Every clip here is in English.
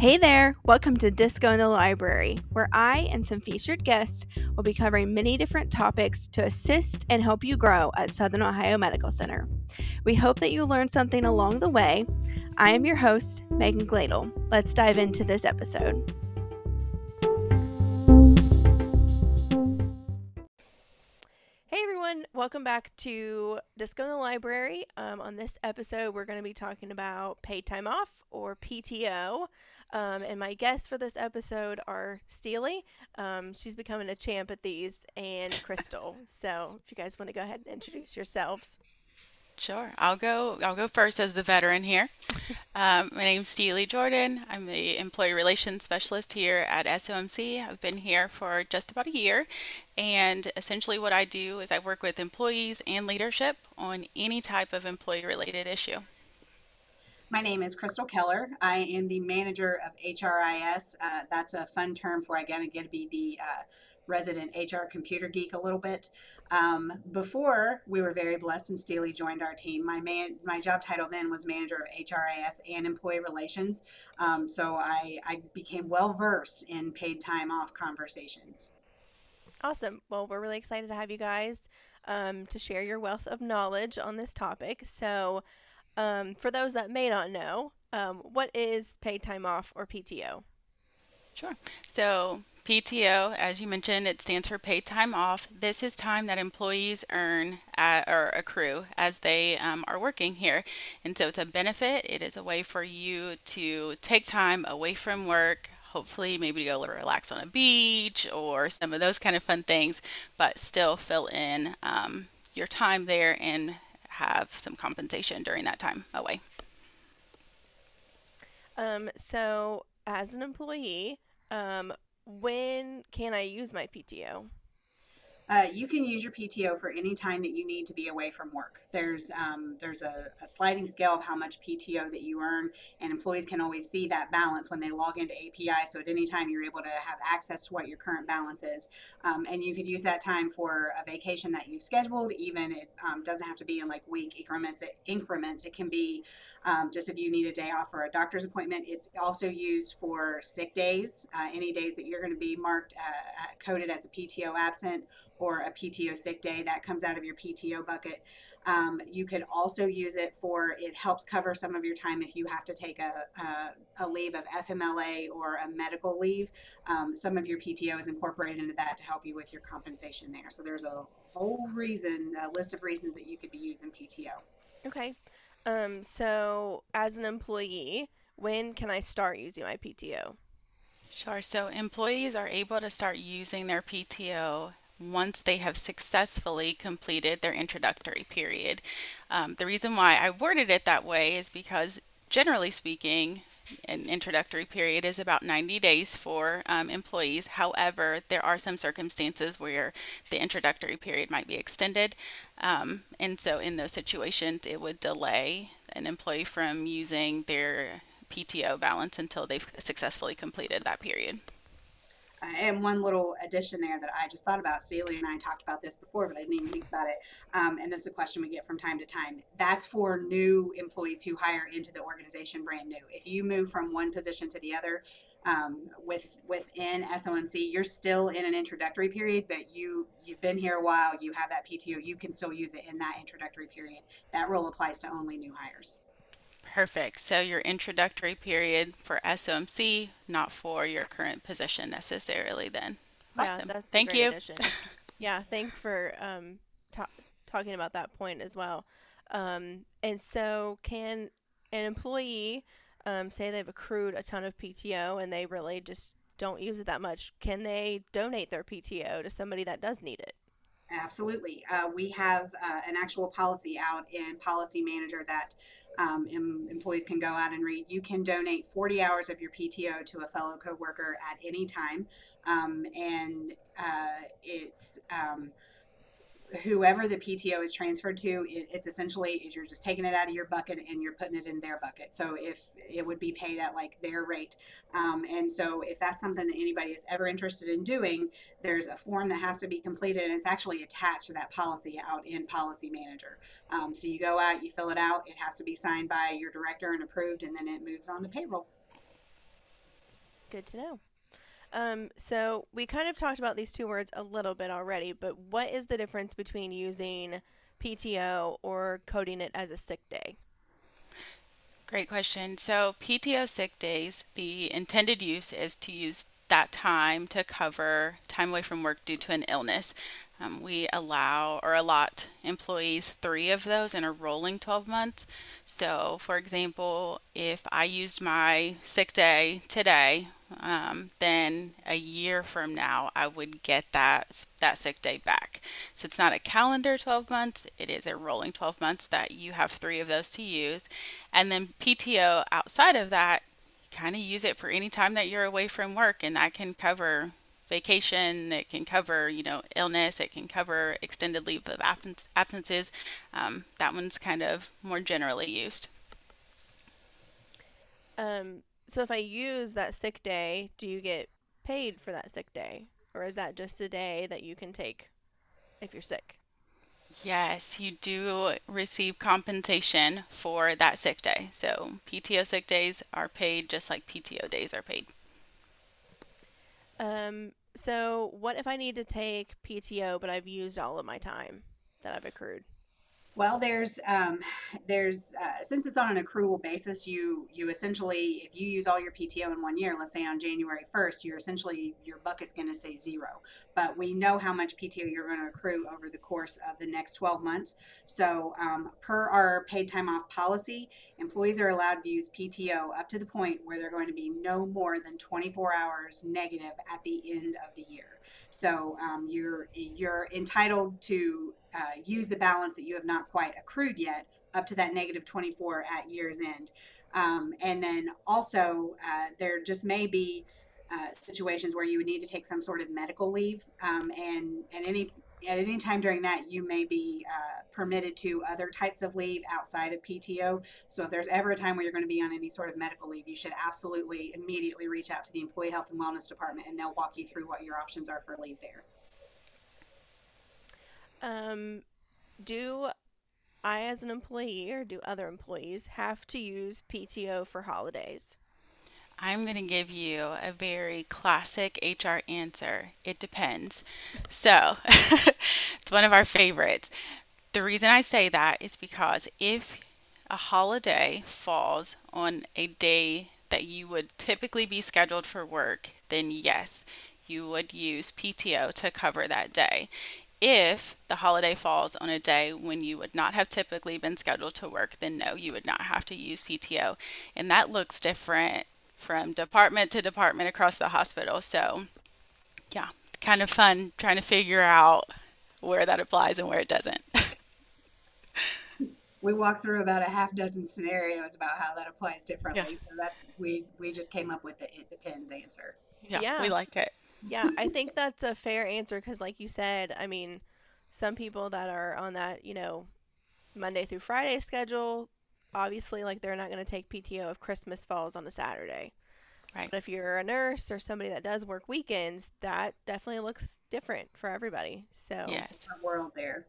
Hey there! Welcome to Disco in the Library, where I and some featured guests will be covering many different topics to assist and help you grow at Southern Ohio Medical Center. We hope that you learned something along the way. I am your host, Megan Gladel. Let's dive into this episode. Hey everyone, welcome back to Disco in the Library. Um, on this episode, we're going to be talking about paid time off or PTO. Um, and my guests for this episode are Steelee. Um, she's becoming a champ at these, and Crystal. so if you guys want to go ahead and introduce yourselves. Sure, I'll go. I'll go first as the veteran here. Um, my name's Steelee Jordan. I'm the employee relations specialist here at SOMC. I've been here for just about a year, and essentially what I do is I work with employees and leadership on any type of employee-related issue. My name is Crystal Keller. I am the manager of HRIS. Uh, that's a fun term for I gotta get to be the uh, resident HR computer geek a little bit. Um, before we were very blessed and Steelee joined our team, my man, my job title then was manager of HRIS and employee relations. Um, so I, I became well versed in paid time off conversations. Awesome. Well, we're really excited to have you guys um, to share your wealth of knowledge on this topic. So, um, for those that may not know, um, what is paid time off or PTO? Sure. So PTO, as you mentioned, it stands for paid time off. This is time that employees earn at, or accrue as they um, are working here. And so it's a benefit. It is a way for you to take time away from work, hopefully maybe go relax on a beach or some of those kind of fun things, but still fill in um, your time there and have some compensation during that time away. Um, so, as an employee, um, when can I use my PTO? Uh, you can use your PTO for any time that you need to be away from work. There's um, there's a, a, sliding scale of how much PTO that you earn, and employees can always see that balance when they log into API. So at any time you're able to have access to what your current balance is, um, and you could use that time for a vacation that you scheduled. Even it um, doesn't have to be in like week increments. It, increments. It can be um, just if you need a day off for a doctor's appointment. It's also used for sick days, uh, any days that you're going to be marked uh, coded as a PTO absent or a PTO sick day that comes out of your PTO bucket. Um, you could also use it for it helps cover some of your time if you have to take a, a, a leave of FMLA or a medical leave. Um, some of your PTO is incorporated into that to help you with your compensation there. So there's a whole reason, a list of reasons that you could be using PTO. Okay. Um, so as an employee, when can I start using my PTO? Sure. So employees are able to start using their PTO once they have successfully completed their introductory period. Um, the reason why I worded it that way is because generally speaking, an introductory period is about 90 days for um, employees. However, there are some circumstances where the introductory period might be extended. Um, and so in those situations, it would delay an employee from using their PTO balance until they've successfully completed that period and one little addition there that I just thought about, Steelee and I talked about this before, but I didn't even think about it. Um, and this is a question we get from time to time. That's for new employees who hire into the organization brand new. If you move from one position to the other um, with within SOMC, you're still in an introductory period, but you you've been here a while, you have that PTO, you can still use it in that introductory period. That rule applies to only new hires. Perfect. So your introductory period for SOMC, not for your current position necessarily then. Awesome. Yeah, that's Thank you. yeah, thanks for um, ta- talking about that point as well. Um, and so can an employee um, say they've accrued a ton of PTO and they really just don't use it that much, can they donate their PTO to somebody that does need it? Absolutely. Uh, we have uh, an actual policy out in Policy Manager that um, em- employees can go out and read. You can donate 40 hours of your PTO to a fellow coworker at any time, um, and uh, it's um, whoever the PTO is transferred to, it, it's essentially is you're just taking it out of your bucket and you're putting it in their bucket. So if it would be paid at like their rate, um, and so if that's something that anybody is ever interested in doing, there's a form that has to be completed, and it's actually attached to that policy out in Policy Manager. Um, so you go out, you fill it out, it has to be signed by your director and approved, and then it moves on to payroll. Good to know. Um, so we kind of talked about these two words a little bit already, but what is the difference between using PTO or coding it as a sick day? Great question. So, PTO sick days, the intended use is to use that time to cover time away from work due to an illness. Um, we allow or allot employees three of those in a rolling 12 months. So, for example, if I used my sick day today, um, then a year from now I would get that that sick day back. So it's not a calendar 12 months; it is a rolling 12 months that you have three of those to use, and then PTO outside of that, you kind of use it for any time that you're away from work, and that can cover vacation, it can cover, you know, illness, it can cover extended leave of absence, absences. Um, that one's kind of more generally used. Um, so if I use that sick day, do you get paid for that sick day? Or is that just a day that you can take if you're sick? Yes, you do receive compensation for that sick day. So PTO sick days are paid just like PTO days are paid. Um, so what if I need to take PTO, but I've used all of my time that I've accrued? Well, there's um, there's uh, since it's on an accrual basis, you you essentially if you use all your PTO in one year, let's say on January 1st, you're essentially your bucket's going to say zero. But we know how much PTO you're going to accrue over the course of the next 12 months. So um, per our paid time off policy, employees are allowed to use PTO up to the point where they're going to be no more than 24 hours negative at the end of the year. So um, you're you're entitled to uh, use the balance that you have not quite accrued yet up to that negative 24 at year's end. Um, and then also uh, there just may be uh, situations where you would need to take some sort of medical leave um, and and any at any time during that, you may be uh, permitted to other types of leave outside of PTO. So if there's ever a time where you're going to be on any sort of medical leave, you should absolutely immediately reach out to the Employee Health and Wellness Department and they'll walk you through what your options are for leave there. Um, do I, as an employee, or do other employees have to use PTO for holidays? I'm going to give you a very classic HR answer. It depends. So, it's one of our favorites. The reason I say that is because if a holiday falls on a day that you would typically be scheduled for work, then yes, you would use PTO to cover that day. If the holiday falls on a day when you would not have typically been scheduled to work, then no, you would not have to use PTO. And that looks different from department to department across the hospital. So, yeah, kind of fun trying to figure out where that applies and where it doesn't. we walked through about a half dozen scenarios about how that applies differently. Yeah. So that's we we just came up with the it depends answer. Yeah, Yeah. we liked it. yeah, I think that's a fair answer because, like you said, I mean, some people that are on that, you know, Monday through Friday schedule, obviously, like they're not going to take PTO if Christmas falls on a Saturday. Right. But if you're a nurse or somebody that does work weekends, that definitely looks different for everybody. So, Yes. different world there.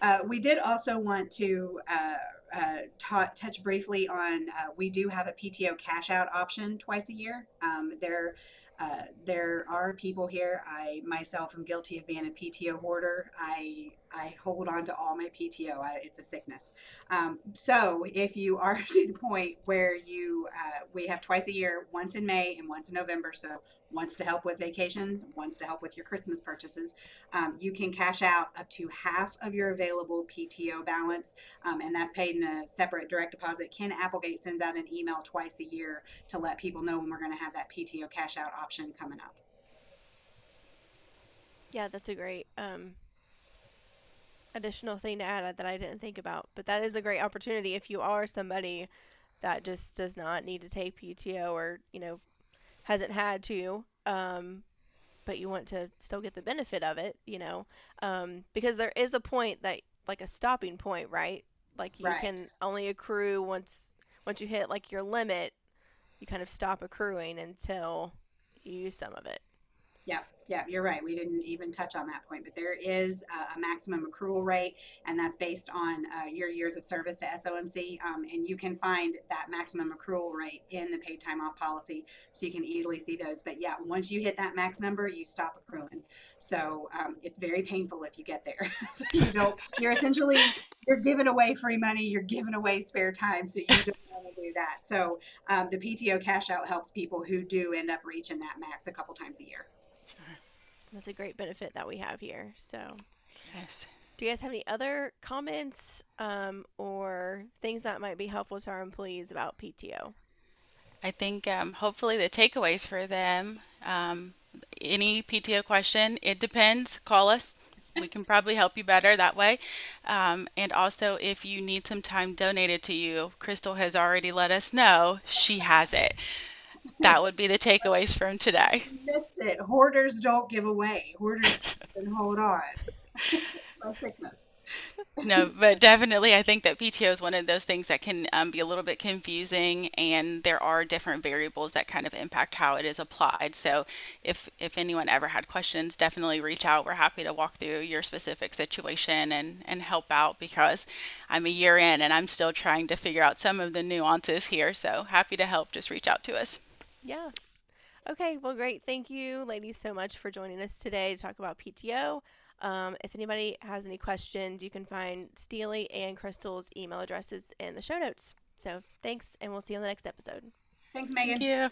Uh, we did also want to uh, uh, ta- touch briefly on uh, we do have a PTO cash out option twice a year. Um, there, uh, there are people here. I myself am guilty of being a PTO hoarder. I I hold on to all my PTO. I, it's a sickness. Um, so if you are to the point where you, uh, we have twice a year, once in May and once in November. So once to help with vacations, once to help with your Christmas purchases. Um, you can cash out up to half of your available PTO balance, um, and that's paid in a separate direct deposit. Ken Applegate sends out an email twice a year to let people know when we're going to have that PTO cash out option coming up. yeah, that's a great um, additional thing to add that I didn't think about. But that is a great opportunity if you are somebody that just does not need to take PTO or, you know, hasn't had to, um, but you want to still get the benefit of it, you know, um, because there is a point that, like a stopping point, right? Like you Right. can only accrue once once you hit like your limit, you kind of stop accruing until you use some of it. Yeah, yeah, you're right. We didn't even touch on that point, but there is a, a maximum accrual rate, and that's based on uh, your years of service to SOMC. Um, and you can find that maximum accrual rate in the paid time off policy, so you can easily see those. But yeah, once you hit that max number, you stop accruing. So um, it's very painful if you get there. so you don't. You're essentially you're giving away free money. You're giving away spare time, so you don't want to do that. So um, the PTO cash out helps people who do end up reaching that max a couple times a year. That's a great benefit that we have here. So, Yes. do you guys have any other comments um, or things that might be helpful to our employees about PTO? I think um, hopefully the takeaways for them, um, any PTO question, it depends. Call us. We can probably help you better that way. Um, and also, if you need some time donated to you, Crystal has already let us know she has it. That would be the takeaways from today. missed it. Hoarders don't give away. Hoarders can hold on. My sickness. no, but definitely, I think that PTO is one of those things that can um, be a little bit confusing, and there are different variables that kind of impact how it is applied. So, if if anyone ever had questions, definitely reach out. We're happy to walk through your specific situation and and help out because I'm a year in and I'm still trying to figure out some of the nuances here. So, happy to help. Just reach out to us. Yeah. Okay, well, great. Thank you, ladies, so much for joining us today to talk about PTO. Um, if anybody has any questions, you can find Steelee and Crystal's email addresses in the show notes. So thanks, and we'll see you on the next episode. Thanks, Megan. Thank you.